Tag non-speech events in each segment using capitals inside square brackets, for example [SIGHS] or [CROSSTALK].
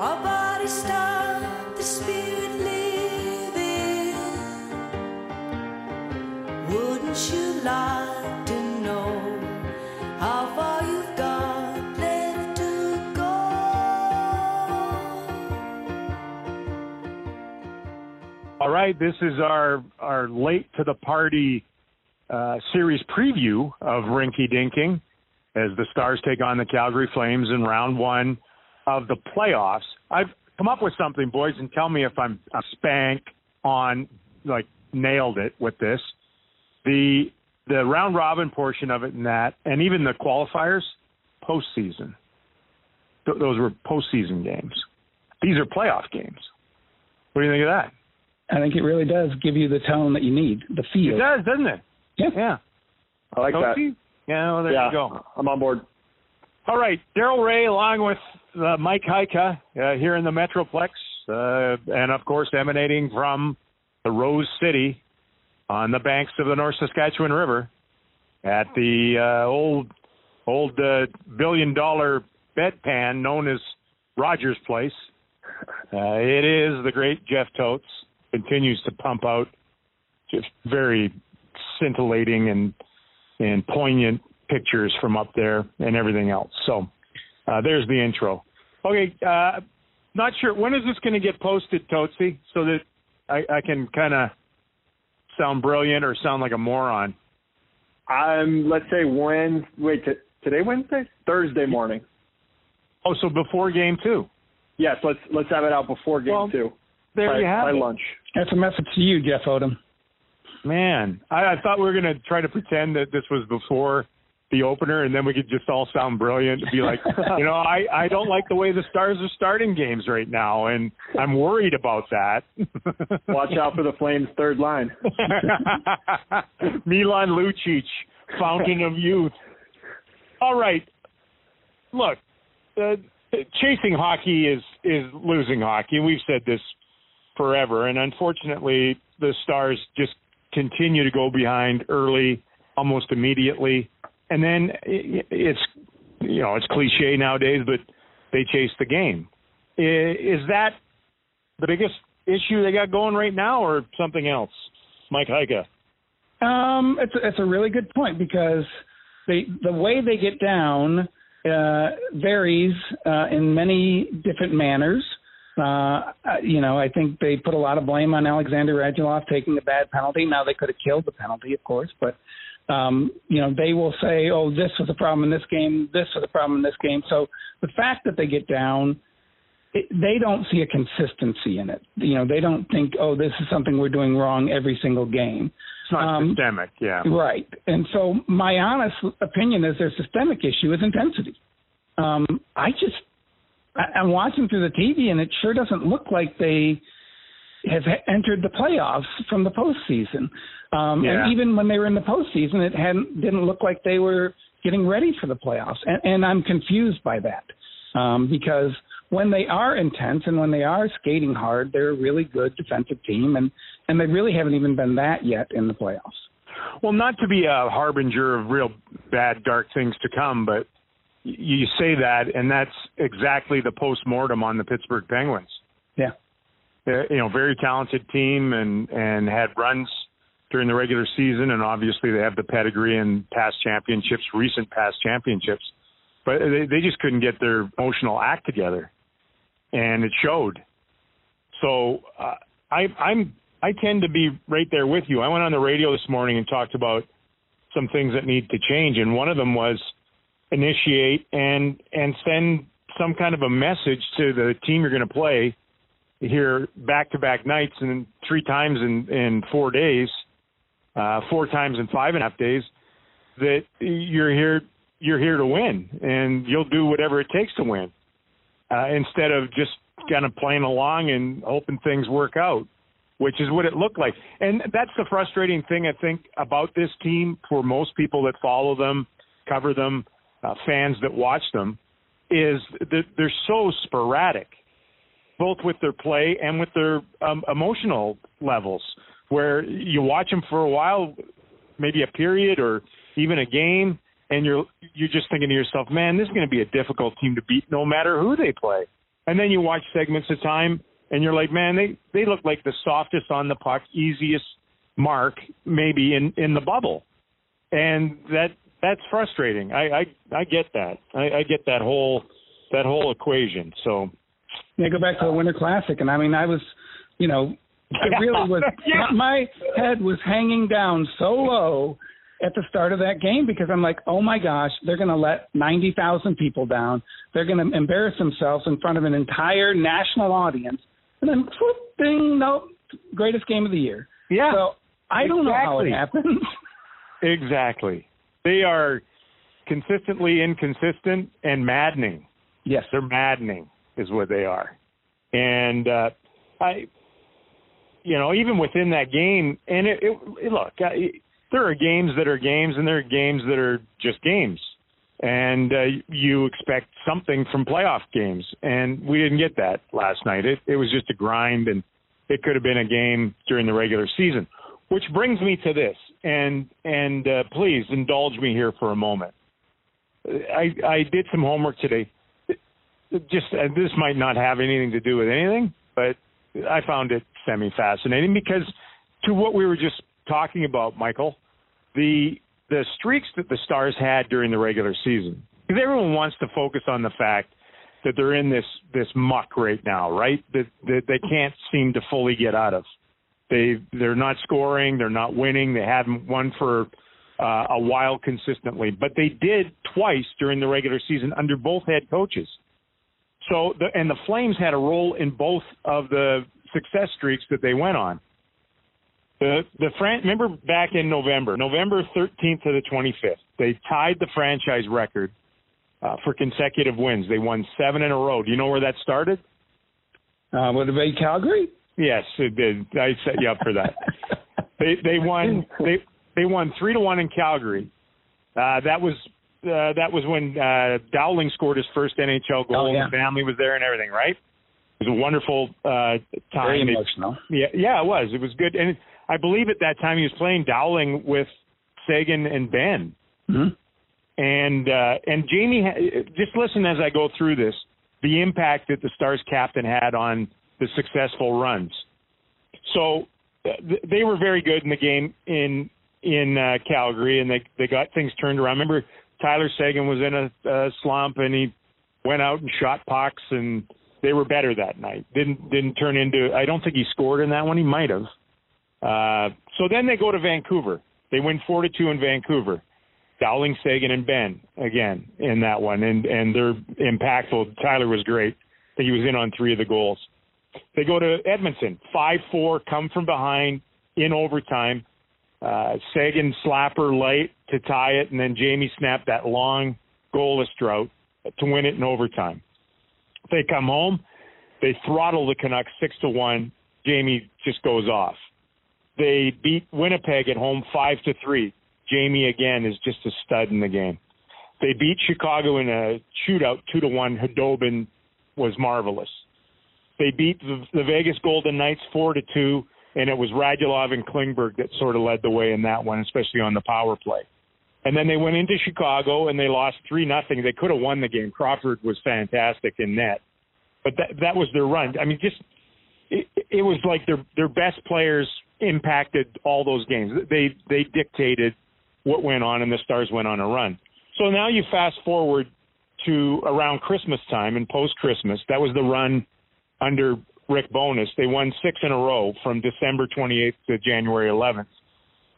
Our the spirit. Wouldn't you like to know how far you've left to go? All right, this is our our late to the party uh, series preview of Rinky Dinking as the Stars take on the Calgary Flames in round one of the playoffs. I've come up with something, boys, and tell me if I'm a spank on like nailed it with this. The the round robin portion of it and that, and even the qualifiers, postseason. Th- those were postseason games. These are playoff games. What do you think of that? I think it really does give you the tone that you need, the feel. It does, doesn't it? Yeah. I like that. Yeah, well, there yeah, you go. I'm on board. All right, Daryl Reaugh, along with uh, Mike Heika uh, here in the Metroplex, uh, and of course emanating from the Rose City on the banks of the North Saskatchewan River at the uh, old old uh, billion dollar bedpan known as Rogers Place. Uh, it is the great Jeff Totes continues to pump out just very scintillating and and poignant pictures from up there and everything else. So uh, there's the intro. Okay, uh, not sure when is this going to get posted, Totsi, so that I, I can kind of sound brilliant or sound like a moron. I'm let's say when wait t- today Wednesday Thursday morning. Oh, so before game two. Yes, let's let's have it out before game Well, two. There by, you have by it. lunch. That's a message to you, Jeff Odom. Man, I, I thought we were going to try to pretend that this was before the opener, and then we could just all sound brilliant and be like, [LAUGHS] you know, I I don't like the way the Stars are starting games right now, and I'm worried about that. [LAUGHS] Watch out for the Flames' third line. [LAUGHS] Milan Lucic, fountain of youth. All right, look, uh, chasing hockey is is losing hockey, and we've said this forever. And unfortunately, the Stars just continue to go behind early, almost immediately, and then it's you know it's cliche nowadays, but they chase the game. Is that the biggest issue they got going right now, or something else? Mike Heika. Um, it's a, it's a really good point because they the way they get down uh, varies uh, in many different manners. Uh, uh, you know, I think they put a lot of blame on Alexander Radulov taking a bad penalty. Now they could have killed the penalty, of course, but um, you know they will say, "Oh, this was a problem in this game. This was a problem in this game." So the fact that they get down it, they don't see a consistency in it. You know, they don't think, oh, this is something we're doing wrong every single game. It's not Um, systemic, yeah. Right. And so my honest opinion is their systemic issue is intensity. Um, I just, I'm watching through the TV and it sure doesn't look like they have entered the playoffs from the postseason. Um, Yeah. And even when they were in the postseason, it hadn't, didn't look like they were getting ready for the playoffs. And, and I'm confused by that um, because when they are intense and when they are skating hard, they're a really good defensive team, and and they really haven't even been that yet in the playoffs. Well, not to be a harbinger of real bad, dark things to come, but you say that, and that's exactly the post-mortem on the Pittsburgh Penguins. Yeah. Uh, you know, very talented team and and had runs during the regular season, and obviously they have the pedigree and past championships, recent past championships, but they they just couldn't get their emotional act together, and it showed. So uh, I I'm I tend to be right there with you. I went on the radio this morning and talked about some things that need to change, and one of them was initiate and and send some kind of a message to the team you're going to play here back to back nights and three times in in four days, uh, four times in five and a half days, that you're here you're here to win and you'll do whatever it takes to win, uh, instead of just kind of playing along and hoping things work out, which is what it looked like. And that's the frustrating thing I think about this team for most people that follow them, cover them, uh, fans that watch them, is that they're so sporadic both with their play and with their um, emotional levels, where you watch them for a while, maybe a period or even a game, and you're you're just thinking to yourself, man, this is going to be a difficult team to beat no matter who they play. And then you watch segments of time, and you're like, man, they they look like the softest on the puck, easiest mark maybe in in the bubble, and that that's frustrating. I I, I get that. I, I get that whole that whole equation. So they go back to the Winter Classic, and I mean, I was, you know, it really was. [LAUGHS] Yeah. My head was hanging down so low at the start of that game because I'm like, oh my gosh, they're going to let 90,000 people down. They're going to embarrass themselves in front of an entire national audience. And then, whoop, ding, nope, greatest game of the year. yeah, So I don't know how it happens. [LAUGHS] exactly. They are consistently inconsistent and maddening. yes. They're maddening, is what they are. And uh, I, you know, even within that game, and it, it, it look, I, there are games that are games, and there are games that are just games. And uh, you expect something from playoff games, and we didn't get that last night. It, it was just a grind, and it could have been a game during the regular season. Which brings me to this, and and uh, please indulge me here for a moment. I I did some homework today just uh, this might not have anything to do with anything, but I found it semi fascinating because to what we were just talking about, Michael, the the streaks that the Stars had during the regular season. Because everyone wants to focus on the fact that they're in this this muck right now, right? That that they can't seem to fully get out of. They they're not scoring, they're not winning, they haven't won for uh, a while consistently, but they did twice during the regular season under both head coaches. So the and the Flames had a role in both of the success streaks that they went on. The the Fran- remember back in November, November 13th to the 25th, they tied the franchise record uh, for consecutive wins. They won seven in a row. Do you know where that started? Uh, would it be Calgary? Yes, it did. I set you up for that. [LAUGHS] they they won they they won three to one in Calgary. Uh, that was uh, that was when uh, Dowling scored his first NHL goal. Oh, yeah. The family was there and everything, right? It was a wonderful uh, time. Very It- emotional. yeah, yeah, it was. It was good, and I believe at that time he was playing Dowling with Seguin and Benn. hmm And uh, and Jamie, just listen as I go through this. The impact that the Stars captain had on the successful runs. So uh, th- they were very good in the game in in uh, Calgary, and they they got things turned around. Remember, Tyler Seguin was in a, a slump, and he went out and shot pucks, and they were better that night. Didn't didn't turn into. I don't think he scored in that one. He might have. Uh, so then they go to Vancouver. They win four to two in Vancouver. Dowling, Seguin, and Benn again in that one, and and they're impactful. Tyler was great. I think he was in on three of the goals. They go to Edmonton, five four, come from behind in overtime. Uh, Seguin slapper late to tie it, and then Jamie snapped that long goalless drought to win it in overtime. They come home, they throttle the Canucks six to one. Jamie just goes off. They beat Winnipeg at home five to three. Jamie again is just a stud in the game. They beat Chicago in a shootout two to one. Khudobin was marvelous. They beat the, Vegas Golden Knights four to two, and it was Radulov and Klingberg that sort of led the way in that one, especially on the power play. And then they went into Chicago and they lost three nothing. They could have won the game. Crawford was fantastic in net, but that that was their run. I mean, just it, it was like their their best players impacted all those games. They they dictated what went on, and the Stars went on a run. So now you fast forward to around Christmas time and post Christmas. That was the run under Rick Bowness. They won six in a row from December 28th to January 11th,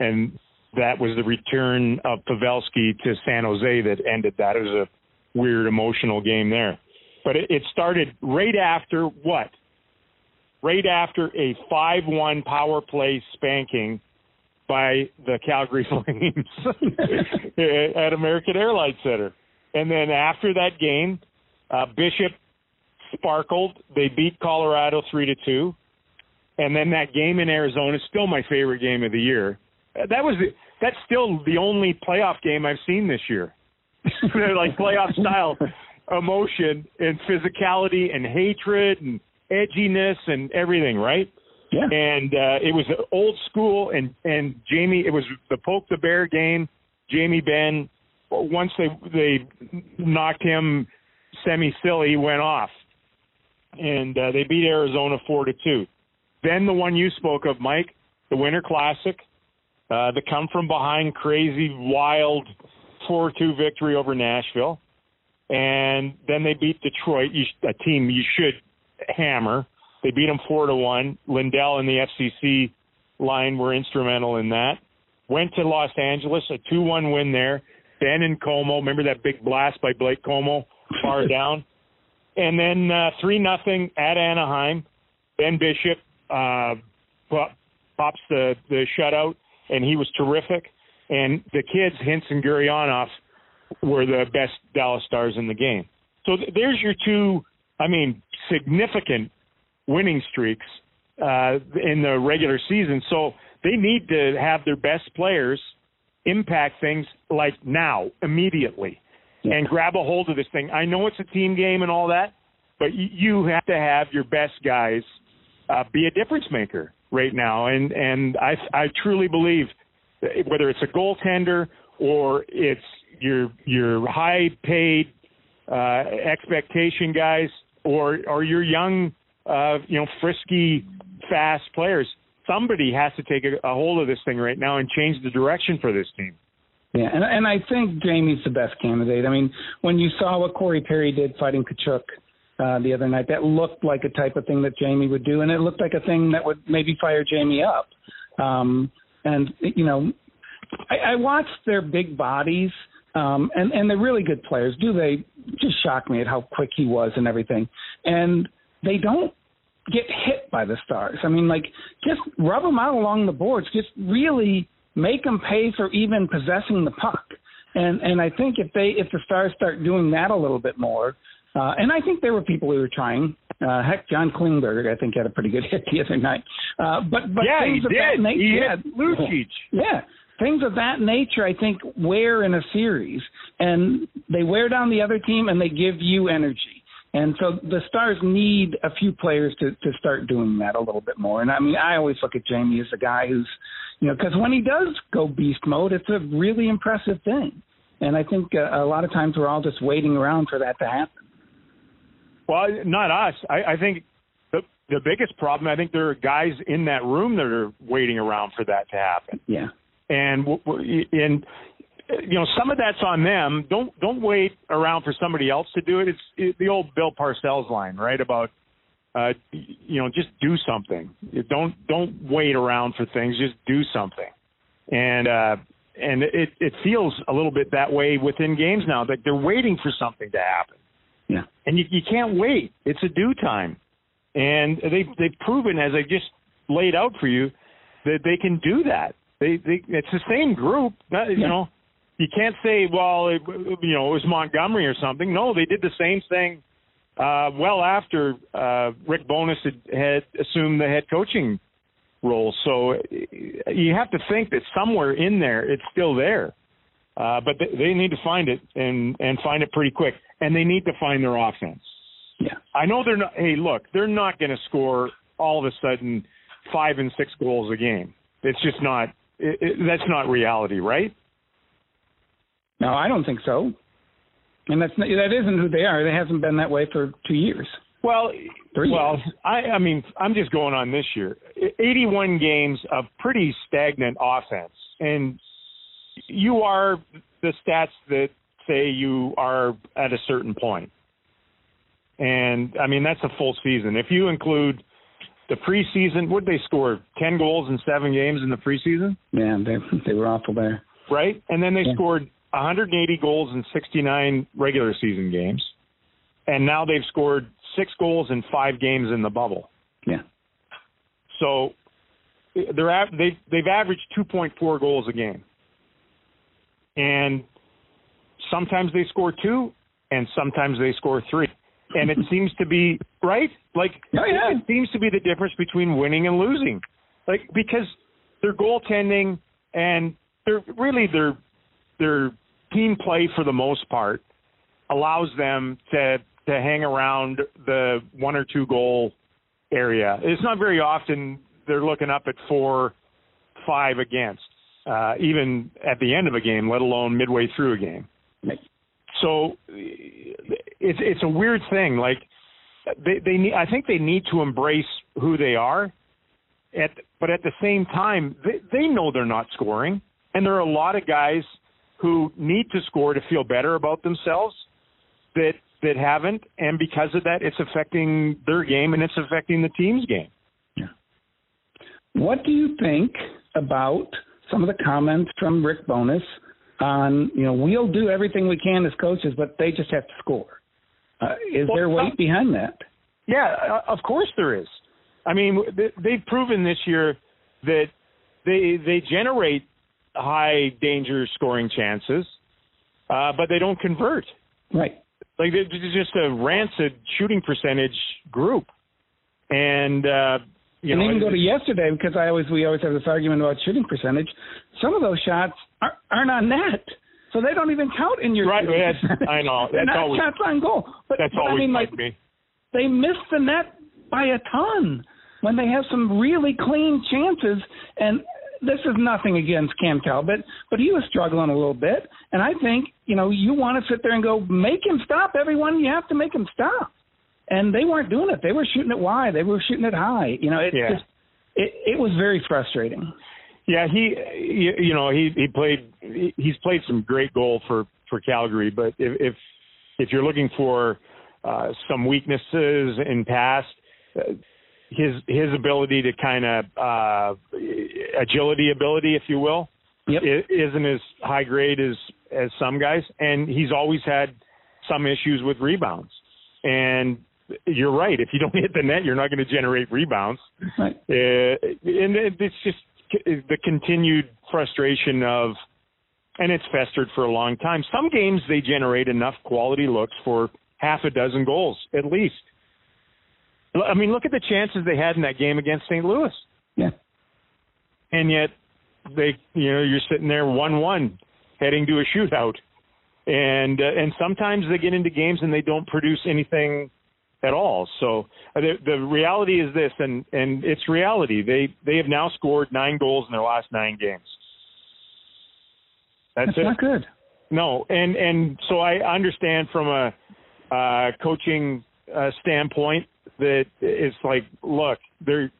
and that was the return of Pavelski to San Jose that ended that. It was a weird emotional game there, but it, it started right after what? Right after a 5-1 power play spanking by the Calgary [LAUGHS] Flames [LAUGHS] at American Airlines Center. And then after that game, uh, Bishop sparkled. They beat Colorado three to two, and then that game in Arizona is still my favorite game of the year. Uh, That was the, that's still the only playoff game I've seen this year. [LAUGHS] They're like playoff style [LAUGHS] emotion and physicality and hatred and edginess and everything, right? Yeah. and uh, it was old school and and Jamie it was the poke the bear game. Jamie Benn, once they they knocked him semi silly, went off, and uh, they beat Arizona four to two. Then the one you spoke of, Mike, the Winter Classic, uh, the come from behind, crazy, wild four two victory over Nashville, and then they beat Detroit, you, a team you should hammer. They beat them four to one. Lindell and the FCC line were instrumental in that. Went to Los Angeles, a two one win there. Benn and Comeau, remember that big blast by Blake Comeau far [LAUGHS] down, and then uh, three nothing at Anaheim. Ben Bishop uh, pops the the shutout, and he was terrific. And the kids, Hintz and Gurianov, were the best Dallas Stars in the game. So th- there's your two, I mean, significant winning streaks uh, in the regular season. So they need to have their best players impact things like now, immediately, and grab a hold of this thing. I know it's a team game and all that, but you have to have your best guys uh, be a difference maker right now. And and I I truly believe whether it's a goaltender or it's your your high paid uh, expectation guys or or your young uh, you know frisky fast players. Somebody has to take a, a hold of this thing right now and change the direction for this team. Yeah, and and I think Jamie's the best candidate. I mean, when you saw what Corey Perry did fighting Tkachuk uh, the other night, that looked like a type of thing that Jamie would do, and it looked like a thing that would maybe fire Jamie up. Um, and you know, I, I watched their big bodies, um, and and they're really good players. Do they just shock me at how quick he was and everything? And they don't get hit by the stars. I mean, like just rub them out along the boards. Just really make them pay for even possessing the puck. And and I think if they if the stars start doing that a little bit more, uh, and I think there were people who were trying. Uh, heck, John Klingberg, I think, had a pretty good [LAUGHS] hit the other night. Uh, but but yeah, things of did. that nature, he yeah, Lucic. [LAUGHS] yeah, things of that nature, I think, wear in a series, and they wear down the other team, and they give you energy. And so the Stars need a few players to to start doing that a little bit more. And I mean, I always look at Jamie as a guy who's, you know, because when he does go beast mode, it's a really impressive thing. And I think uh, a lot of times we're all just waiting around for that to happen. Well, not us. I, I think the the biggest problem. I think there are guys in that room that are waiting around for that to happen. Yeah. And and you know some of that's on them. Don't don't wait around for somebody else to do it. It's it, the old Bill Parcells line, right? About uh, you know just do something. Don't don't wait around for things. Just do something. And uh, and it it feels a little bit that way within games now. That they're waiting for something to happen. Yeah. And you you can't wait. It's a due time. And they they've proven as I just laid out for you that they can do that. They they it's the same group. Not, you know, you can't say well it, you know it was Montgomery or something. No, they did the same thing uh, well after uh, Rick Bowness had, had assumed the head coaching role. So uh, you have to think that somewhere in there it's still there. Uh, but they, they need to find it and and find it pretty quick, and they need to find their offense. Yeah. I know they're not. Hey, look, they're not going to score all of a sudden five and six goals a game. It's just not. It, it, that's not reality, right? No, I don't think so. And that's not, that isn't who they are. They hasn't been that way for two years. Well, Three well, years. I, I mean, I'm just going on this year. 81 games of pretty stagnant offense, and you are the stats that say you are at a certain point. And I mean, that's a full season. If you include the preseason, would they score 10 goals in seven games in the preseason? Yeah, they they were awful there. right? And then they Yeah. scored 180 goals in 69 regular season games, and now they've scored six goals in five games in the bubble. Yeah. So they're they've they've averaged 2.4 goals a game, and sometimes they score two, and sometimes they score three, and it [LAUGHS] seems to be right. Like Oh, yeah. it seems to be the difference between winning and losing, like because their goaltending and they're really their their team play for the most part allows them to to hang around the one or two goal area. It's not very often they're looking up at four, five against. uh, even at the end of a game, let alone midway through a game. So it's it's a weird thing. Like they they need, I think they need to embrace who they are. At but at the same time, they they know they're not scoring, and there are a lot of guys who need to score to feel better about themselves that that haven't, and because of that, it's affecting their game and it's affecting the team's game. Yeah. What do you think about some of the comments from Rick Bowness on, you know, we'll do everything we can as coaches, but they just have to score? Uh, is well, there weight behind that? Yeah, uh, of course there is. I mean, they've proven this year that they they generate high danger scoring chances, uh, but they don't convert. Right. Like they're just a rancid shooting percentage group, and uh, you and know, even go to yesterday because I always we always have this argument about shooting percentage. Some of those shots are, aren't on net, so they don't even count in your. Right, that's, I know. [LAUGHS] That's not always shots on goal. But, that's but always I mean, like like, me. They miss the net by a ton when they have some really clean chances, and this is nothing against Cam Talbot, but he was struggling a little bit. And I think, you know, you want to sit there and go, make him stop everyone. You have to make him stop. And they weren't doing it. They were shooting it wide. They were shooting it high. You know, it yeah. just, it, it was very frustrating. Yeah, he, you know, he he played. He's played some great goal for for Calgary, but if if, if you're looking for uh, some weaknesses in past, uh, his his ability to kind of uh, agility ability, if you will, yep. isn't as high grade as as some guys, and he's always had some issues with rebounds. And you're right. If you don't [LAUGHS] hit the net, you're not going to generate rebounds. Right. Uh, and it's just the continued frustration of, and it's festered for a long time. Some games they generate enough quality looks for half a dozen goals at least. I mean, look at the chances they had in that game against St. Louis. Yeah. And yet they, you know, you're sitting there one-one, heading to a shootout, and uh, and sometimes they get into games and they don't produce anything at all. So uh, the the reality is this, and and it's reality. They they have now scored nine goals in their last nine games. That's, That's it. not good. No, and and so I understand from a uh, coaching uh, standpoint that it's like, look, there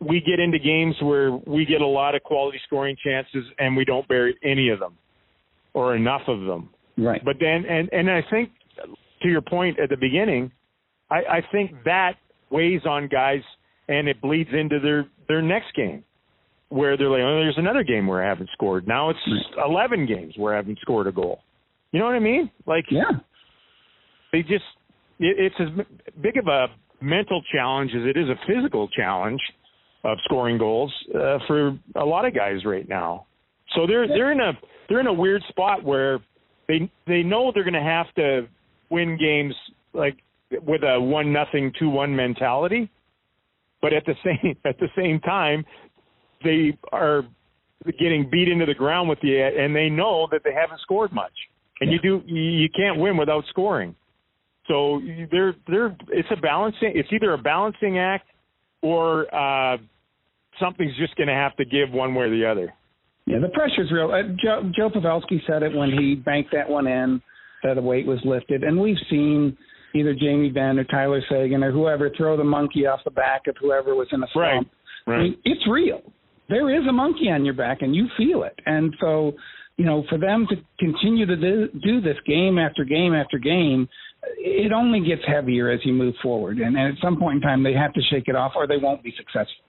we get into games where we get a lot of quality scoring chances and we don't bury any of them or enough of them. Right. But then, and and I think to your point at the beginning, I, I think that weighs on guys and it bleeds into their their next game where they're like, oh, there's another game where I haven't scored. Now it's right. 11 games where I haven't scored a goal. You know what I mean? Like, yeah, they just it, it's as big of a mental challenge as it is a physical challenge of scoring goals uh, for a lot of guys right now. So they're they're in a they're in a weird spot where they they know they're going to have to win games like with a one nothing two one mentality, but at the same [LAUGHS] at the same time they are getting beat into the ground with the and they know that they haven't scored much, and yeah. you do you can't win without scoring. So they're they're it's a balancing it's either a balancing act or uh, something's just going to have to give one way or the other. Yeah, the pressure's real. Uh, Joe, Joe Pavelski said it when he banked that one in that the weight was lifted, and we've seen either Jamie Benn or Tyler Seguin or whoever throw the monkey off the back of whoever was in a slump. Right. right. I mean, it's real. There is a monkey on your back, and you feel it. And so, you know, for them to continue to do, do this game after game after game, it only gets heavier as you move forward. And, at some point in time, they have to shake it off, or they won't be successful.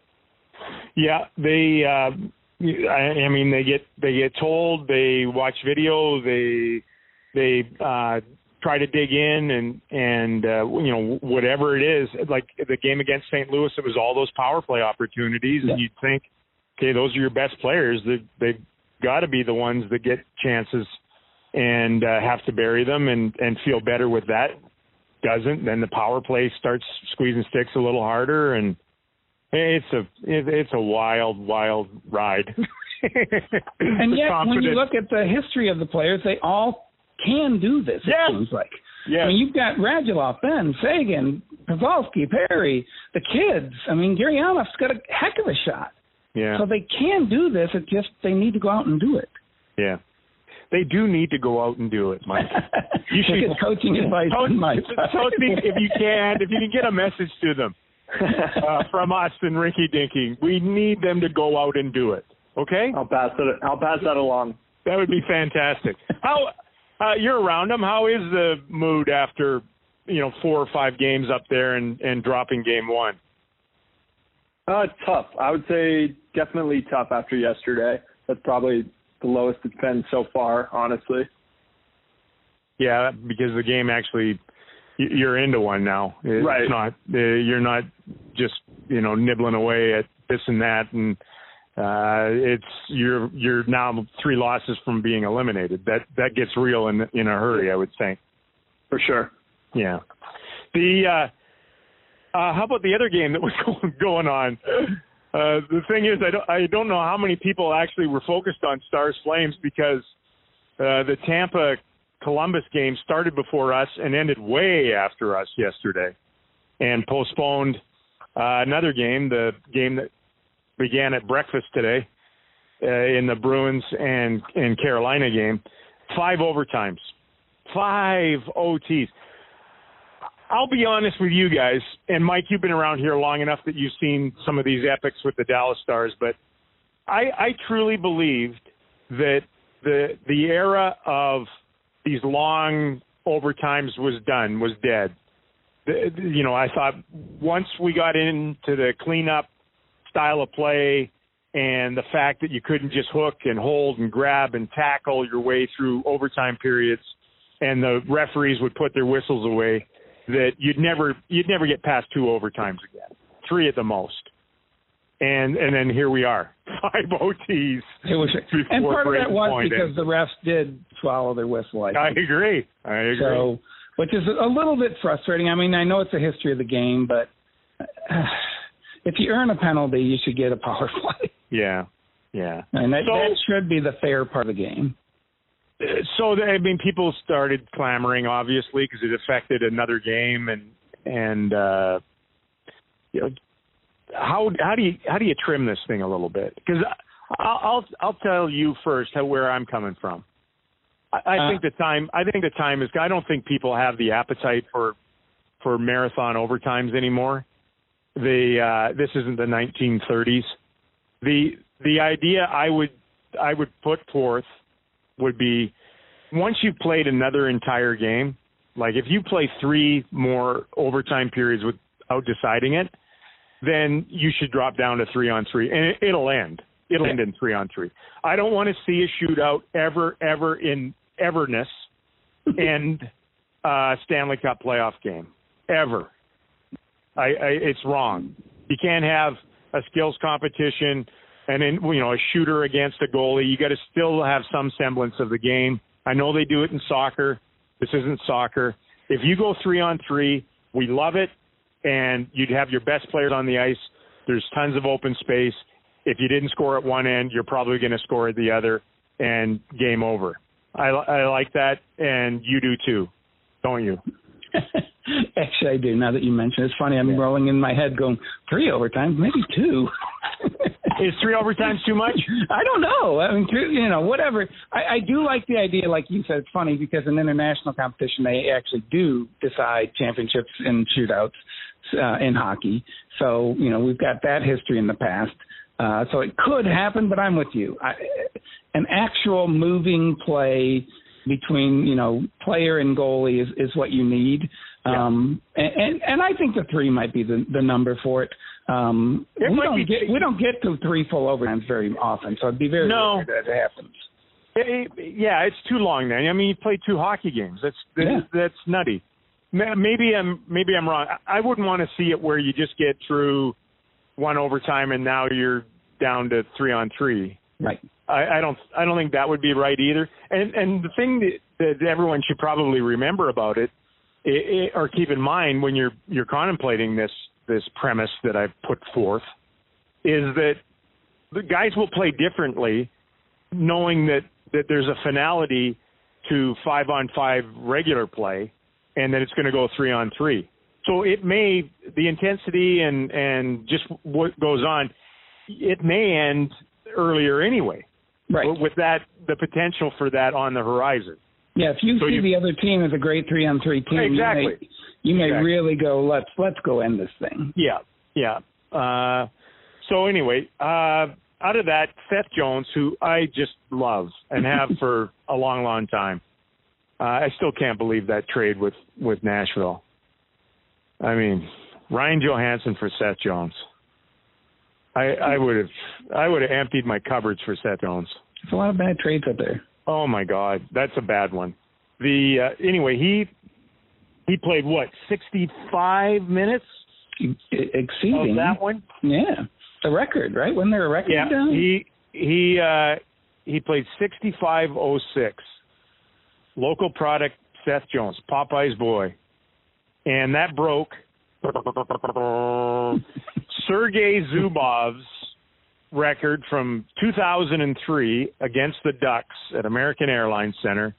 Yeah, they. Uh, I, I mean, they get they get told, they watch video, they they uh, try to dig in, and and uh, you know whatever it is. Like the game against St. Louis, it was all those power play opportunities, yeah. and you'd think, okay, those are your best players. They they've got to be the ones that get chances and uh, have to bury them and and feel better with that. Doesn't then the power play starts squeezing sticks a little harder and it's a it, it's a wild wild ride. [LAUGHS] and yet, when you look at the history of the players, they all can do this. It yes. seems like. Yes. I mean, you've got Radulov, Benn, Seguin, Pavelski, Perry, the kids. I mean, Gurianov's got a heck of a shot. Yeah. So they can do this. It just they need to go out and do it. Yeah. They do need to go out and do it, Mike. [LAUGHS] You should get coaching [LAUGHS] advice Tony, on my [LAUGHS] Tony, if you can, if you can get a message to them uh, from us and Rinky Dinky, we need them to go out and do it. Okay? I'll pass it. I'll pass that along. That would be fantastic. How uh, you're around them? How is the mood after you know four or five games up there and and dropping game one? Uh, tough. I would say definitely tough after yesterday. That's probably the lowest it's been so far, honestly. Yeah, because the game actually you're into one now. It's Right. not uh, you're not just you know nibbling away at this and that and uh it's you're you're now three losses from being eliminated. That that gets real in in a hurry, I would think. For sure. Yeah. The uh uh how about the other game that was [LAUGHS] going on? Uh the thing is I don't I don't know how many people actually were focused on Stars Flames because uh the Tampa Columbus game started before us and ended way after us yesterday and postponed uh another game, the game that began at breakfast today uh, in the Bruins and and Carolina game. Five overtimes. Five OTs. I'll be honest with you guys, and Mike, you've been around here long enough that you've seen some of these epics with the Dallas Stars, but I, I truly believed that the the era of these long overtimes was done, was dead. The, you know, I thought once we got into the cleanup style of play and the fact that you couldn't just hook and hold and grab and tackle your way through overtime periods and the referees would put their whistles away that you'd never you'd never get past two overtimes again. Three at the most. And and then here we are. [LAUGHS] Five OTs. It was, and part of that was because the refs did swallow their whistle. I I agree. I agree. So, which is a little bit frustrating. I mean, I know it's a history of the game, but uh, [SIGHS] if you earn a penalty, you should get a power [LAUGHS] play, yeah. Yeah. and that, So- that should be the fair part of the game. So I mean, people started clamoring, obviously, because it affected another game, and and uh, you know, how how do you how do you trim this thing a little bit? Because I'll, I'll I'll tell you first how, where I'm coming from. I, I Uh. think the time I think the time is. I don't think people have the appetite for for marathon overtimes anymore. The uh, this isn't the 1930s. The the idea I would I would put forth would be once you've played another entire game, like if you play three more overtime periods without deciding it, then you should drop down to three on three, and it, it'll end. It'll end in three on three. I don't want to see a shootout ever, ever in everness [LAUGHS] and uh, Stanley Cup playoff game ever. I, I it's wrong. You can't have a skills competition and then you know a shooter against a goalie. You got to still have some semblance of the game. I know they do it in soccer. This isn't soccer. If you go three on three, we love it, and you'd have your best players on the ice. There's tons of open space. If you didn't score at one end, you're probably going to score at the other, and game over. I, I like that, and you do too, don't you? [LAUGHS] Actually, I do. Now that you mention, it. it's funny. I'm rolling in my head, going three overtimes, maybe two. [LAUGHS] Is three overtimes too much? [LAUGHS] I don't know. I mean, you know, whatever. I, I do like the idea, like you said. It's funny because in international competition, they actually do decide championships in shootouts uh, in hockey. So you know, we've got that history in the past. Uh, so it could happen, but I'm with you. I, an actual moving play between you know player and goalie is, is what you need. Um, and, and and I think the three might be the, the number for it. Um, It we don't get we don't get to three full overtimes very often, so it'd be very No. rare that it happens. Eh, yeah, it's too long then. I mean, you played two hockey games. That's that's, Yeah. that's nutty. Maybe I'm maybe I'm wrong. I I wouldn't want to see it where you just get through one overtime and now you're down to three on three. Right. I, I don't I don't think that would be right either. And and the thing that, that everyone should probably remember about it, i i or keep in mind when you're you're contemplating this this premise that I've put forth, is that the guys will play differently, knowing that that there's a finality to five on five regular play, and that it's going to go three on three. So it may the intensity and and just what goes on it may end earlier anyway. Right. With that, the potential for that on the horizon. Yeah, if you So see you- the other team as a great three on three team, Exactly. you may, you may Exactly. really go, let's let's go end this thing. Yeah, yeah. Uh, so anyway, uh, out of that, Seth Jones, who I just love and have [LAUGHS] for a long, long time. Uh, I still can't believe that trade with with Nashville. I mean, Ryan Johansen for Seth Jones. I I would have I would have emptied my cupboards for Seth Jones. It's a lot of bad trades out there. Oh my God, that's a bad one. The uh, anyway, he he played what sixty five minutes exceeding that one. Yeah, the record, right? Wasn't there a record? Yeah, down? he he uh, he played sixty five oh six. Local product, Seth Jones, Popeye's boy, and that broke Sergei Zubov's record from 2003 against the Ducks at American Airlines Center.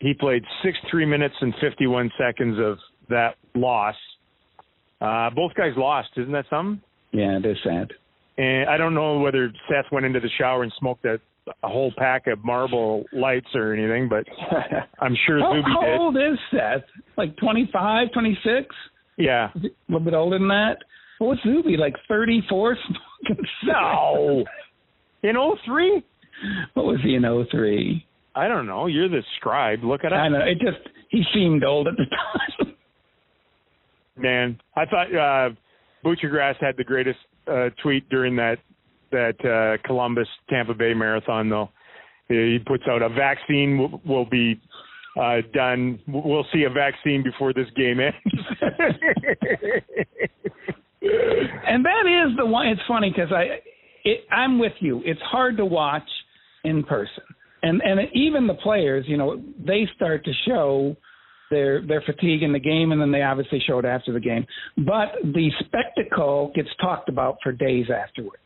He played 63 minutes and 51 seconds of that loss. Uh, both guys lost, isn't that something? yeah, it is sad. And I don't know whether Seth went into the shower and smoked a, a whole pack of Marlboro Lights or anything, but [LAUGHS] I'm sure How, Zuby how did. old is Seth? Like 25, 26? Yeah. A little bit older than that. What was Zuby like 34? smoking [LAUGHS] No. In 03? What was he in 03? I don't know. You're the scribe. Look at it I know. It just he seemed old at the time. [LAUGHS] Man, I thought uh Butchergrass had the greatest uh tweet during that that uh Columbus Tampa Bay marathon though. He puts out a vaccine will, will be uh done. We'll see a vaccine before this game ends. [LAUGHS] and that is the one. It's funny because I, it, I'm with you. It's hard to watch in person, and and even the players, you know, they start to show their their fatigue in the game, and then they obviously show it after the game. But the spectacle gets talked about for days afterwards.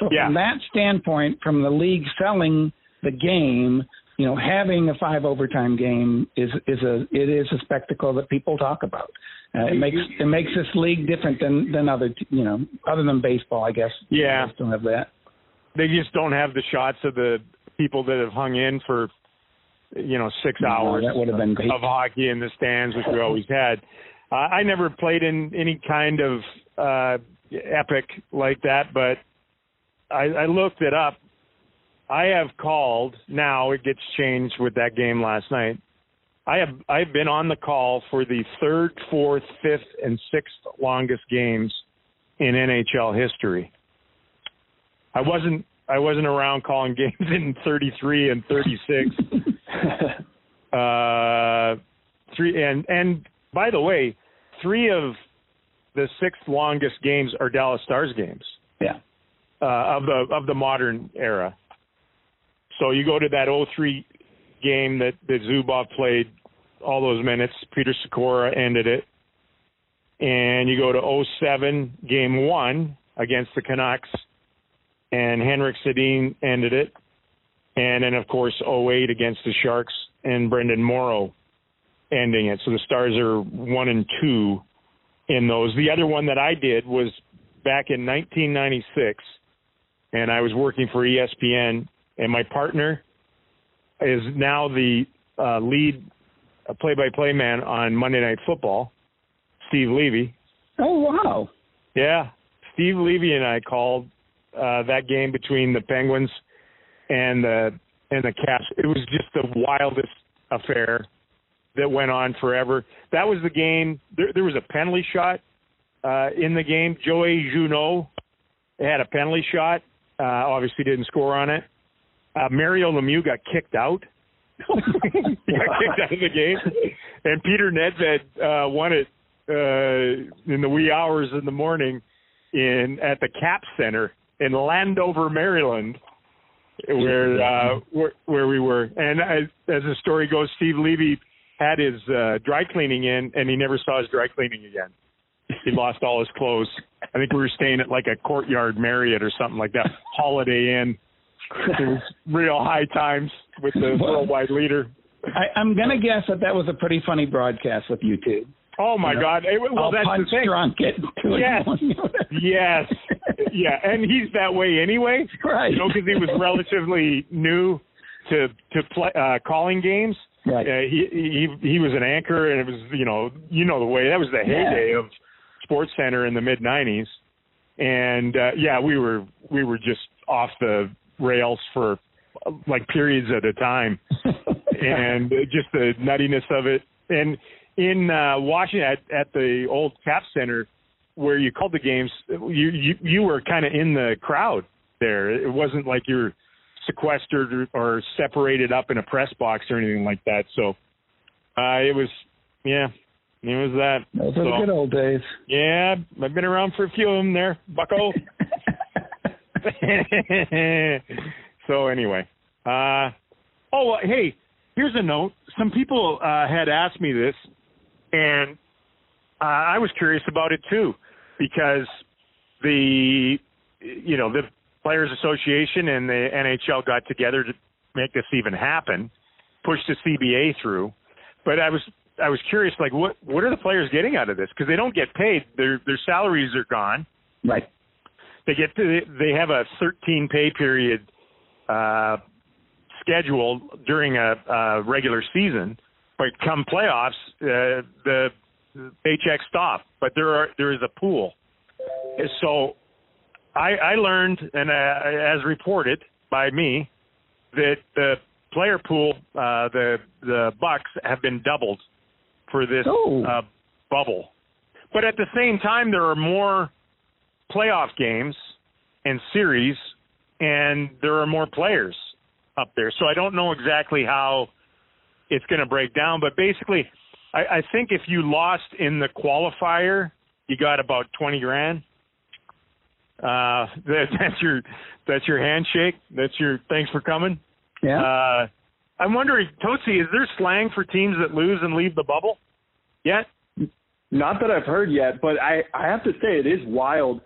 So Yeah. from that standpoint, from the league selling the game, you know, having a five overtime game is is a it is a spectacle that people talk about. Uh, it makes it makes this league different than than other you know other than baseball, I guess. Yeah. They don't have that. they just don't have the shots of the people that have hung in for you know six No, hours that would have been great. of hockey in the stands, which we always had. Uh, I never played in any kind of uh, epic like that, but I, I looked it up. I have called. Now it gets changed with that game last night. I have I've been on the call for the third, fourth, fifth, and sixth longest games in NHL history. I wasn't I wasn't around calling [LAUGHS] games in 33 and 36. [LAUGHS] uh, three and and by the way, three of the six longest games are Dallas Stars games Yeah. uh, of the of the modern era. So you go to that 03 game that that Zubov played all those minutes. Peter Sykora ended it, and you go to 07 game one against the Canucks, and Henrik Sedin ended it, and then of course 08 against the Sharks and Brendan Morrow ending it. So the Stars are one and two in those. The other one that I did was back in 1996, and I was working for ESPN, and my partner is now the uh, lead uh, play-by-play man on Monday Night Football, Steve Levy. Oh wow. Yeah, Steve Levy and I called uh, that game between the Penguins and the and the Caps. It was just the wildest affair that went on forever. That was the game. There, there was a penalty shot uh, in the game. Joey Juneau had a penalty shot. Uh, obviously, didn't score on it. Uh, Mario Lemieux got kicked out. [LAUGHS] [LAUGHS] got kicked out of the game, and Peter Nedved uh, won it uh, in the wee hours in the morning in at the Cap Center in Landover, Maryland, where uh, where, where we were. And as, as the story goes, Steve Levy had his uh, dry cleaning in, and he never saw his dry cleaning again. He lost all his clothes. I think we were staying at like a courtyard Marriott or something like that, Holiday Inn. It was real high times with the worldwide leader. I, I'm gonna guess that that was a pretty funny broadcast with you two. Oh my You know, God! It- well, I'll that's punch the thing. drunk at two in Yes. [LAUGHS] Yes, yeah, and he's that way anyway. [LAUGHS] Right. You know, because he was relatively new to to play uh, calling games. Right. Uh, he he he was an anchor, and it was you know you know the way that was the Yeah. heyday of Sports Center in the mid '90s, and uh, yeah, we were we were just off the rails for like periods at a time, [LAUGHS] and just the nuttiness of it. And in uh, Washington at, at the old Cap Center, where you called the games, you you, you were kind of in the crowd there. It wasn't like you're sequestered or, or separated up in a press box or anything like that. So uh, it was, yeah, it was that. Those are the good old days. Yeah, I've been around for a few of them there, Bucko. [LAUGHS] [LAUGHS] so anyway, uh, oh hey, here's a note. Some people uh, had asked me this, and uh, I was curious about it too, because the you know the Players Association and the NHL got together to make this even happen, push the CBA through. But I was I was curious, like what what are the players getting out of this? Because they don't get paid. Their their salaries are gone. right. They get to, they have a 13 pay period uh, schedule during a, a regular season, but come playoffs, uh, the paychecks stop. But there are there is a pool. So I, I learned, and uh, as reported by me, that the player pool, uh, the the Bucks have been doubled for this Oh. uh, bubble. But at the same time, there are more playoff games and series, and there are more players up there. So I don't know exactly how it's going to break down. But basically, I, I think if you lost in the qualifier, you got about twenty grand. Uh, [LAUGHS] that, that's your that's your handshake. That's your thanks for coming. Yeah. Uh, I'm wondering, Tootsie, is there slang for teams that lose and leave the bubble yet? Not that I've heard yet, but I I have to say it is wild.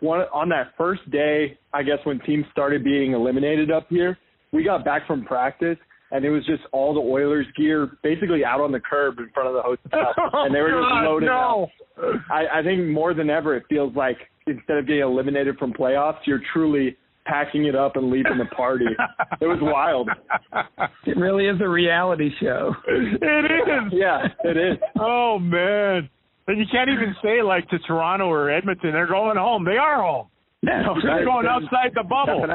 One on that first day, I guess when teams started being eliminated up here, we got back from practice and it was just all the Oilers gear basically out on the curb in front of the hotel, [LAUGHS] and they were just God, loaded no. up. I, I think more than ever, it feels like instead of getting eliminated from playoffs, you're truly packing it up and leaving the party. [LAUGHS] it was wild. it really is a reality show. It is. [LAUGHS] Yeah, it is. Oh man. And you can't even say like to Toronto or Edmonton, they're going home. They are home. No, [LAUGHS] They're going outside the bubble.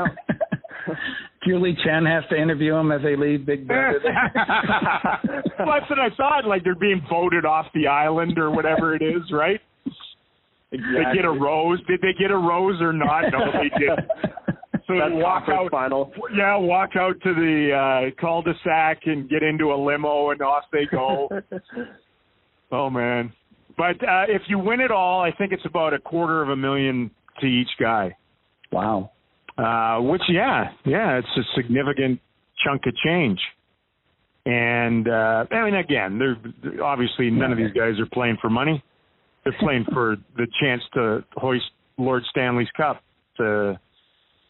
Julie [LAUGHS] Chen has to interview them as they leave Big Brother. [LAUGHS] that's what I thought. Like they're being voted off the island or whatever it is, right? Exactly. They get a rose. Did they get a rose or not? No, they did. So That's they walk out. final. Yeah, walk out to the uh, cul-de-sac and get into a limo, and off they go. oh man! But uh, if you win it all, I think it's about a quarter of a million to each guy. wow. Uh, which, yeah, yeah, it's a significant chunk of change. And uh, I mean, again, they're obviously none of these guys are playing for money. They're playing for [LAUGHS] the chance to hoist Lord Stanley's Cup. To,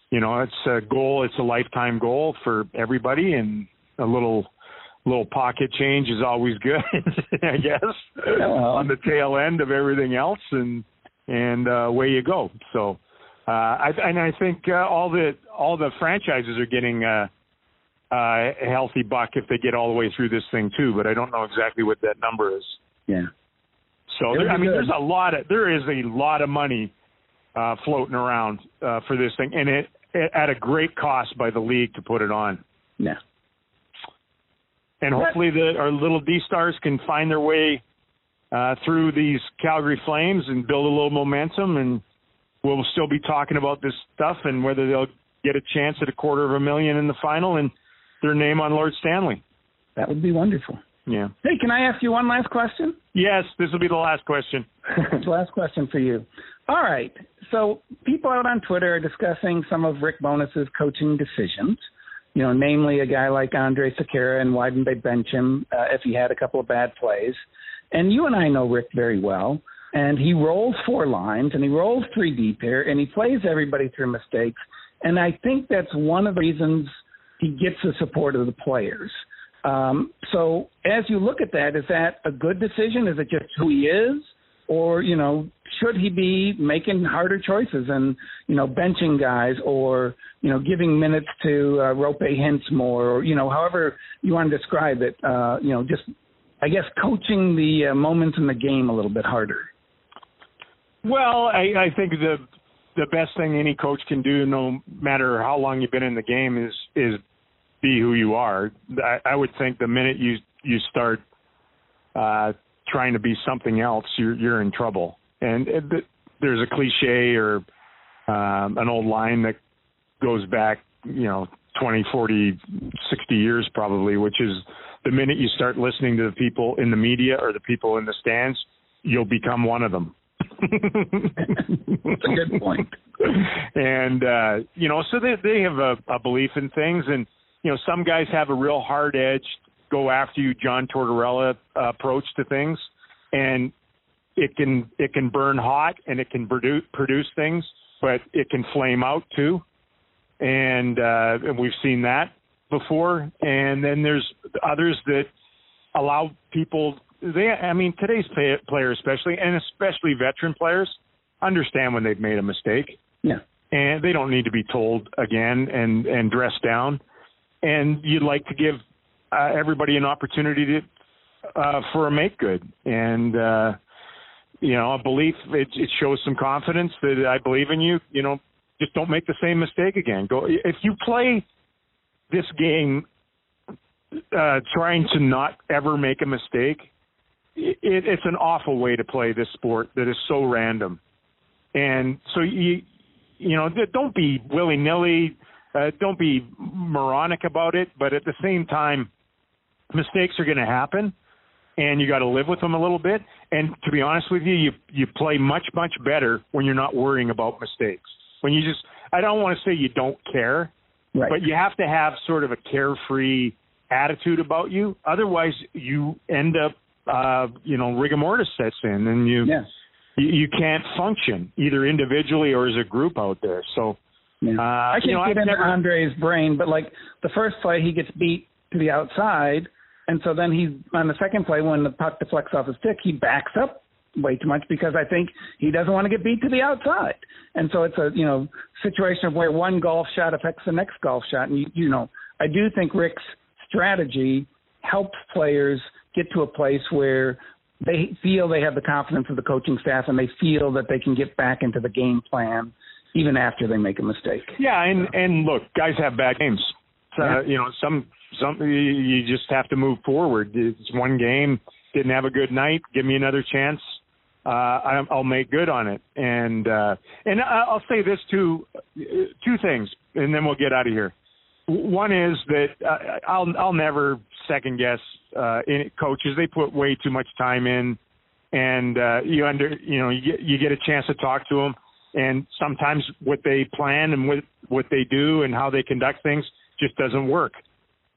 you know, it's a goal. It's a lifetime goal for everybody, and a little little pocket change is always good, [LAUGHS] I guess, well. on the tail end of everything else, and and uh, away you go. So. Uh, I, and I think uh, all the all the franchises are getting uh, uh, a healthy buck if they get all the way through this thing too. But I don't know exactly what that number is. Yeah. So there, I mean, good. there's a lot of there is a lot of money uh, floating around uh, for this thing, and it, it at a great cost by the league to put it on. Yeah. And hopefully, the our little D stars can find their way uh, through these Calgary Flames and build a little momentum, and we'll still be talking about this stuff and whether they'll get a chance at a quarter of a million in the final and their name on Lord Stanley. That would be wonderful. Yeah. Hey, can I ask you one last question? Yes, this will be the last question. [LAUGHS] last question for you. All right. So people out on Twitter are discussing some of Rick Bowness's coaching decisions. You know, namely a guy like Andre Sekera and why didn't they bench him uh, if he had a couple of bad plays? And you and I know Rick very well. And he rolls four lines and he rolls three deep here and he plays everybody through mistakes. And I think that's one of the reasons he gets the support of the players. Um, so as you look at that, is that a good decision? Is it just who he is, or you know, should he be making harder choices and you know benching guys, or you know giving minutes to uh, Roope Hintz more, or you know however you want to describe it? Uh, you know, just I guess coaching the uh, moments in the game a little bit harder. Well, I, I think the the best thing any coach can do, no matter how long you've been in the game, is is be who you are. I, I would think the minute you you start uh, trying to be something else, you're you're in trouble. And it, there's a cliche or um, an old line that goes back, you know, 20, 40, 60 years probably, which is the minute you start listening to the people in the media or the people in the stands, you'll become one of them. That's a good point. [LAUGHS] and uh, you know, so they they have a, a belief in things, and you know, some guys have a real hard edged, go after you, John Tortorella uh, approach to things, and it can it can burn hot and it can produce produce things, but it can flame out too, and uh, and we've seen that before. And then there's others that allow people they I mean today's play, players especially and especially veteran players understand when they've made a mistake. Yeah. And they don't need to be told again and and dressed down. And you'd like to give uh, everybody an opportunity to uh for a make good and uh you know, a belief it it shows some confidence that I believe in you, you know, just don't make the same mistake again. Go if you play this game uh trying to not ever make a mistake, it, it's an awful way to play this sport that is so random. And so you, you know, don't be willy nilly, uh, don't be moronic about it, but at the same time, mistakes are going to happen, and you got to live with them a little bit. And to be honest with you, you you play much much better when you're not worrying about mistakes. When you just, I don't want to say you don't care, right. but you have to have sort of a carefree attitude about you. Otherwise, you end up uh, you know, rigor mortis sets in, and you, yes. you you can't function either individually or as a group out there. So yeah. uh, I can't you know, get I've into never... Andre's brain, but like the first play, he gets beat to the outside, and so then he's on the second play when the puck deflects off his stick, he backs up way too much because I think he doesn't want to get beat to the outside. And so it's a you know situation of where one golf shot affects the next golf shot, and you, you know I do think Rick's strategy helps players get to a place where they feel they have the confidence of the coaching staff and they feel that they can get back into the game plan even after they make a mistake. Yeah, and and look, guys have bad games. Uh, You know, some some you just have to move forward. It's one game. Didn't have a good night. Give me another chance. Uh, I, I'll make good on it. And uh, and I'll say this too, uh, two things, and then we'll get out of here. One is that uh, I'll I'll never second guess uh, any coaches. They put way too much time in, and uh, you under you know you get, you get a chance to talk to them, and sometimes what they plan and what what they do and how they conduct things just doesn't work,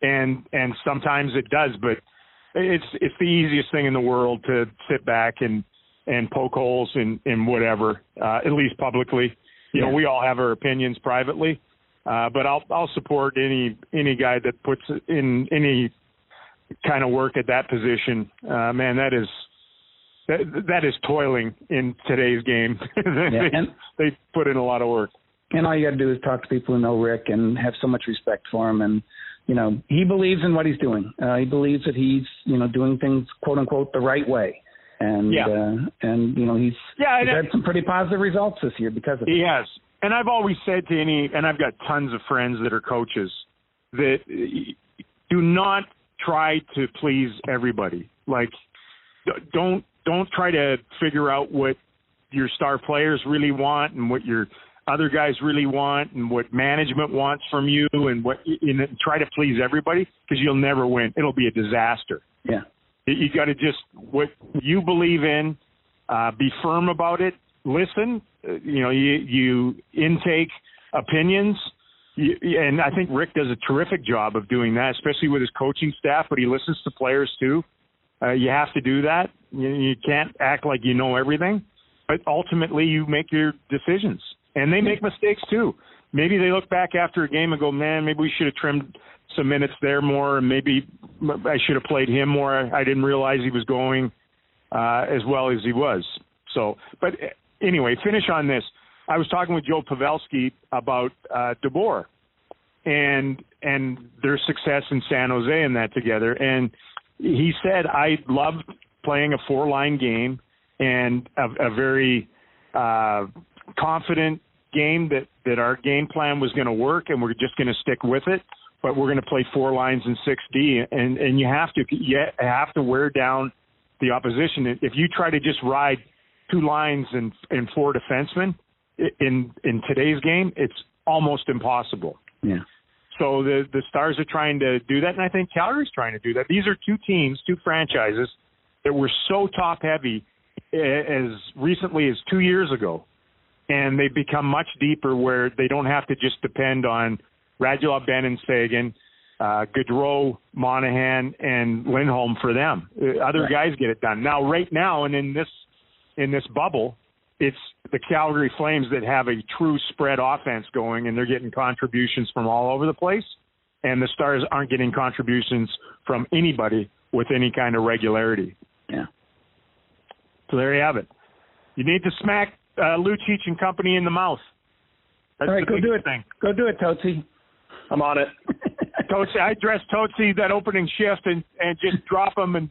and and sometimes it does, but it's it's the easiest thing in the world to sit back and and poke holes in in whatever, uh, at least publicly. You know, we all have our opinions privately, uh, but I'll I'll support any any guy that puts in any kind of work at that position. Uh, man, that is that that is toiling in today's game. [LAUGHS] they, and- they put in a lot of work. And all you got to do is talk to people who know Rick and have so much respect for him. And, you know, he believes in what he's doing. Uh, he believes that he's, you know, doing things, quote unquote, the right way. And, Yeah. uh, and, you know, he's, Yeah, he's had some pretty positive results this year because of it. He has. And I've always said to any, and I've got tons of friends that are coaches, that uh, do not try to please everybody. Like, don't don't try to figure out what your star players really want and what your other guys really want and what management wants from you and what and try to please everybody because you'll never win. It'll be a disaster. Yeah. You, got to just what you believe in, uh, be firm about it. Listen, uh, you know, you you intake opinions, you, and I think Rick does a terrific job of doing that, especially with his coaching staff. But he listens to players too. Uh, you have to do that. You, you can't act like you know everything, but ultimately you make your decisions, and they make mistakes too. maybe they look back after a game and go, man, maybe we should have trimmed some minutes there more, and maybe I should have played him more. I didn't realize he was going uh, as well as he was. So, but anyway, finish on this. I was talking with Joe Pavelski about uh, DeBoer and and their success in San Jose and that together, and he said I loved playing a four line game and a, a very uh, confident game that that our game plan was going to work and we're just going to stick with it but we're going to play four lines in 6D and and you have to you have to wear down the opposition. If you try to just ride two lines and and four defensemen in in today's game it's almost impossible. Yeah. So the the stars are trying to do that and I think Calgary's trying to do that. These are two teams two franchises that were so top heavy as recently as 2 years ago and they've become much deeper where they don't have to just depend on Radulov, Benn, and Seguin, uh, Gaudreau, Monahan, and Lindholm for them. Uh, other right. guys get it done now. Right now, and in this in this bubble, it's the Calgary Flames that have a true spread offense going, and they're getting contributions from all over the place. And the Stars aren't getting contributions from anybody with any kind of regularity. Yeah. So there you have it. You need to smack uh, Lucic and company in the mouth. That's All right, go do it. Thing. Go do it, Tootsie. I'm on it. [LAUGHS] Tootsie, I dress Tootsie that opening shift and and just [LAUGHS] drop him and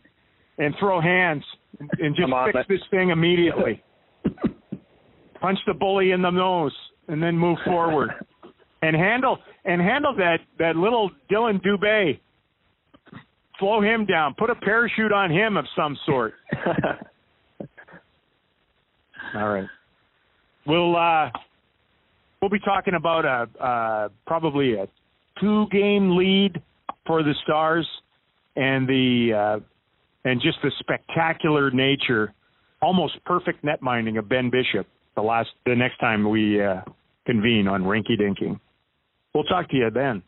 and throw hands and, and just fix it. this thing immediately. [LAUGHS] Punch the bully in the nose and then move forward and handle and handle that that little Dylan Dubé. Slow him down. Put a parachute on him of some sort. All right we'll uh, we'll be talking about a uh, probably a two game lead for the Stars and the uh, and just the spectacular nature, almost perfect net minding of Ben Bishop. The last the next time we uh, convene on Rinky Dinking, we'll talk to you then.